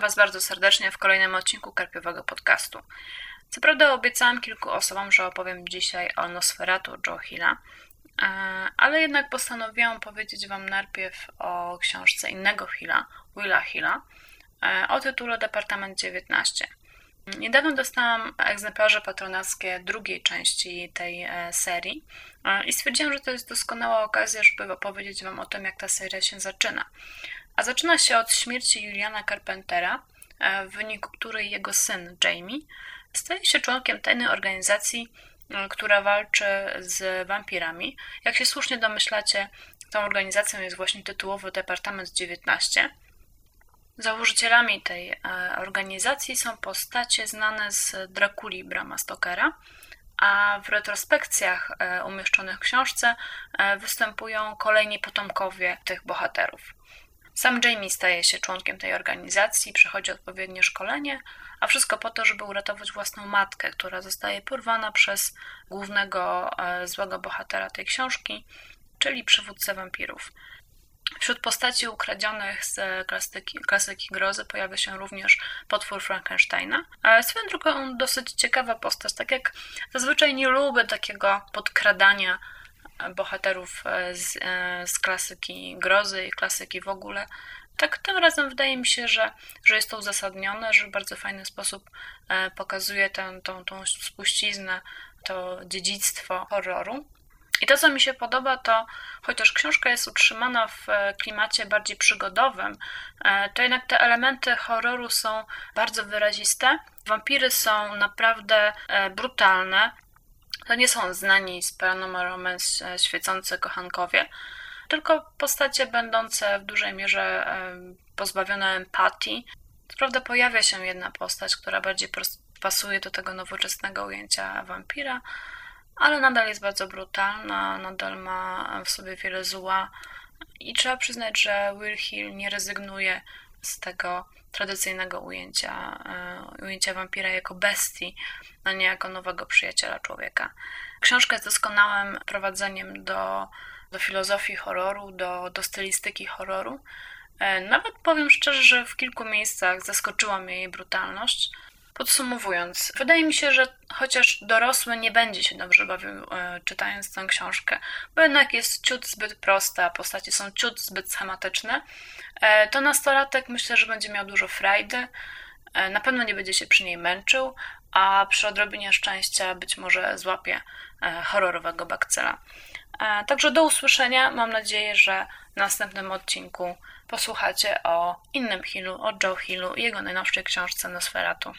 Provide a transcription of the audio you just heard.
Was bardzo serdecznie w kolejnym odcinku Karpiowego Podcastu. Co prawda obiecałam kilku osobom, że opowiem dzisiaj o Nosferatu Joe Hilla, e, ale jednak postanowiłam powiedzieć Wam najpierw o książce innego Hilla, Willa Hilla, e, o tytule Departament 19. Niedawno dostałam egzemplarze patronackie drugiej części tej e, serii i stwierdziłam, że to jest doskonała okazja, żeby opowiedzieć Wam o tym, jak ta seria się zaczyna. A zaczyna się od śmierci Juliana Carpentera, e, w wyniku której jego syn Jamie staje się członkiem tajnej organizacji, e, która walczy z wampirami. Jak się słusznie domyślacie, tą organizacją jest właśnie tytułowy Departament 19. Założycielami tej e, organizacji są postacie znane z Drakuli Brama Stokera, a w retrospekcjach umieszczonych w książce występują kolejni potomkowie tych bohaterów. Sam Jamie staje się członkiem tej organizacji, przechodzi odpowiednie szkolenie, a wszystko po to, żeby uratować własną matkę, która zostaje porwana przez głównego e, złego bohatera tej książki, czyli przywódcę wampirów. Wśród postaci ukradzionych z klasyki, klasyki grozy pojawia się również potwór Frankensteina. Swoją drogą dosyć ciekawa postać, tak jak zazwyczaj nie lubię takiego podkradania bohaterów e, z, e, z klasyki grozy i klasyki w ogóle. Tak tym razem wydaje mi się, że, że jest to uzasadnione, że w bardzo fajny sposób e, pokazuje tę, tą, tą spuściznę, to dziedzictwo horroru. I to, co mi się podoba, to chociaż książka jest utrzymana w klimacie bardziej przygodowym, to jednak te elementy horroru są bardzo wyraziste. Wampiry są naprawdę brutalne. To nie są znani z Paranormal Romance świecące kochankowie, tylko postacie będące w dużej mierze pozbawione empatii. Prawda pojawia się jedna postać, która bardziej pasuje do tego nowoczesnego ujęcia wampira, ale nadal jest bardzo brutalna, nadal ma w sobie wiele zła i trzeba przyznać, że Will Hill nie rezygnuje z tego tradycyjnego ujęcia, e, ujęcia wampira jako bestii, a nie jako nowego przyjaciela człowieka. Książka jest doskonałym prowadzeniem do, do filozofii horroru, do, do stylistyki horroru. E, nawet powiem szczerze, że w kilku miejscach zaskoczyła mnie jej brutalność. Podsumowując, wydaje mi się, że chociaż dorosły nie będzie się dobrze bawił e, czytając tę książkę, bo jednak jest ciut zbyt prosta, postacie są ciut zbyt schematyczne, e, to nastolatek myślę, że będzie miał dużo frajdy, e, na pewno nie będzie się przy niej męczył, a przy odrobinie szczęścia być może złapie horrorowego bakcela. E, także do usłyszenia. Mam nadzieję, że w następnym odcinku posłuchacie o innym Hillu, o Joe Hillu i jego najnowszej książce Nosferatu.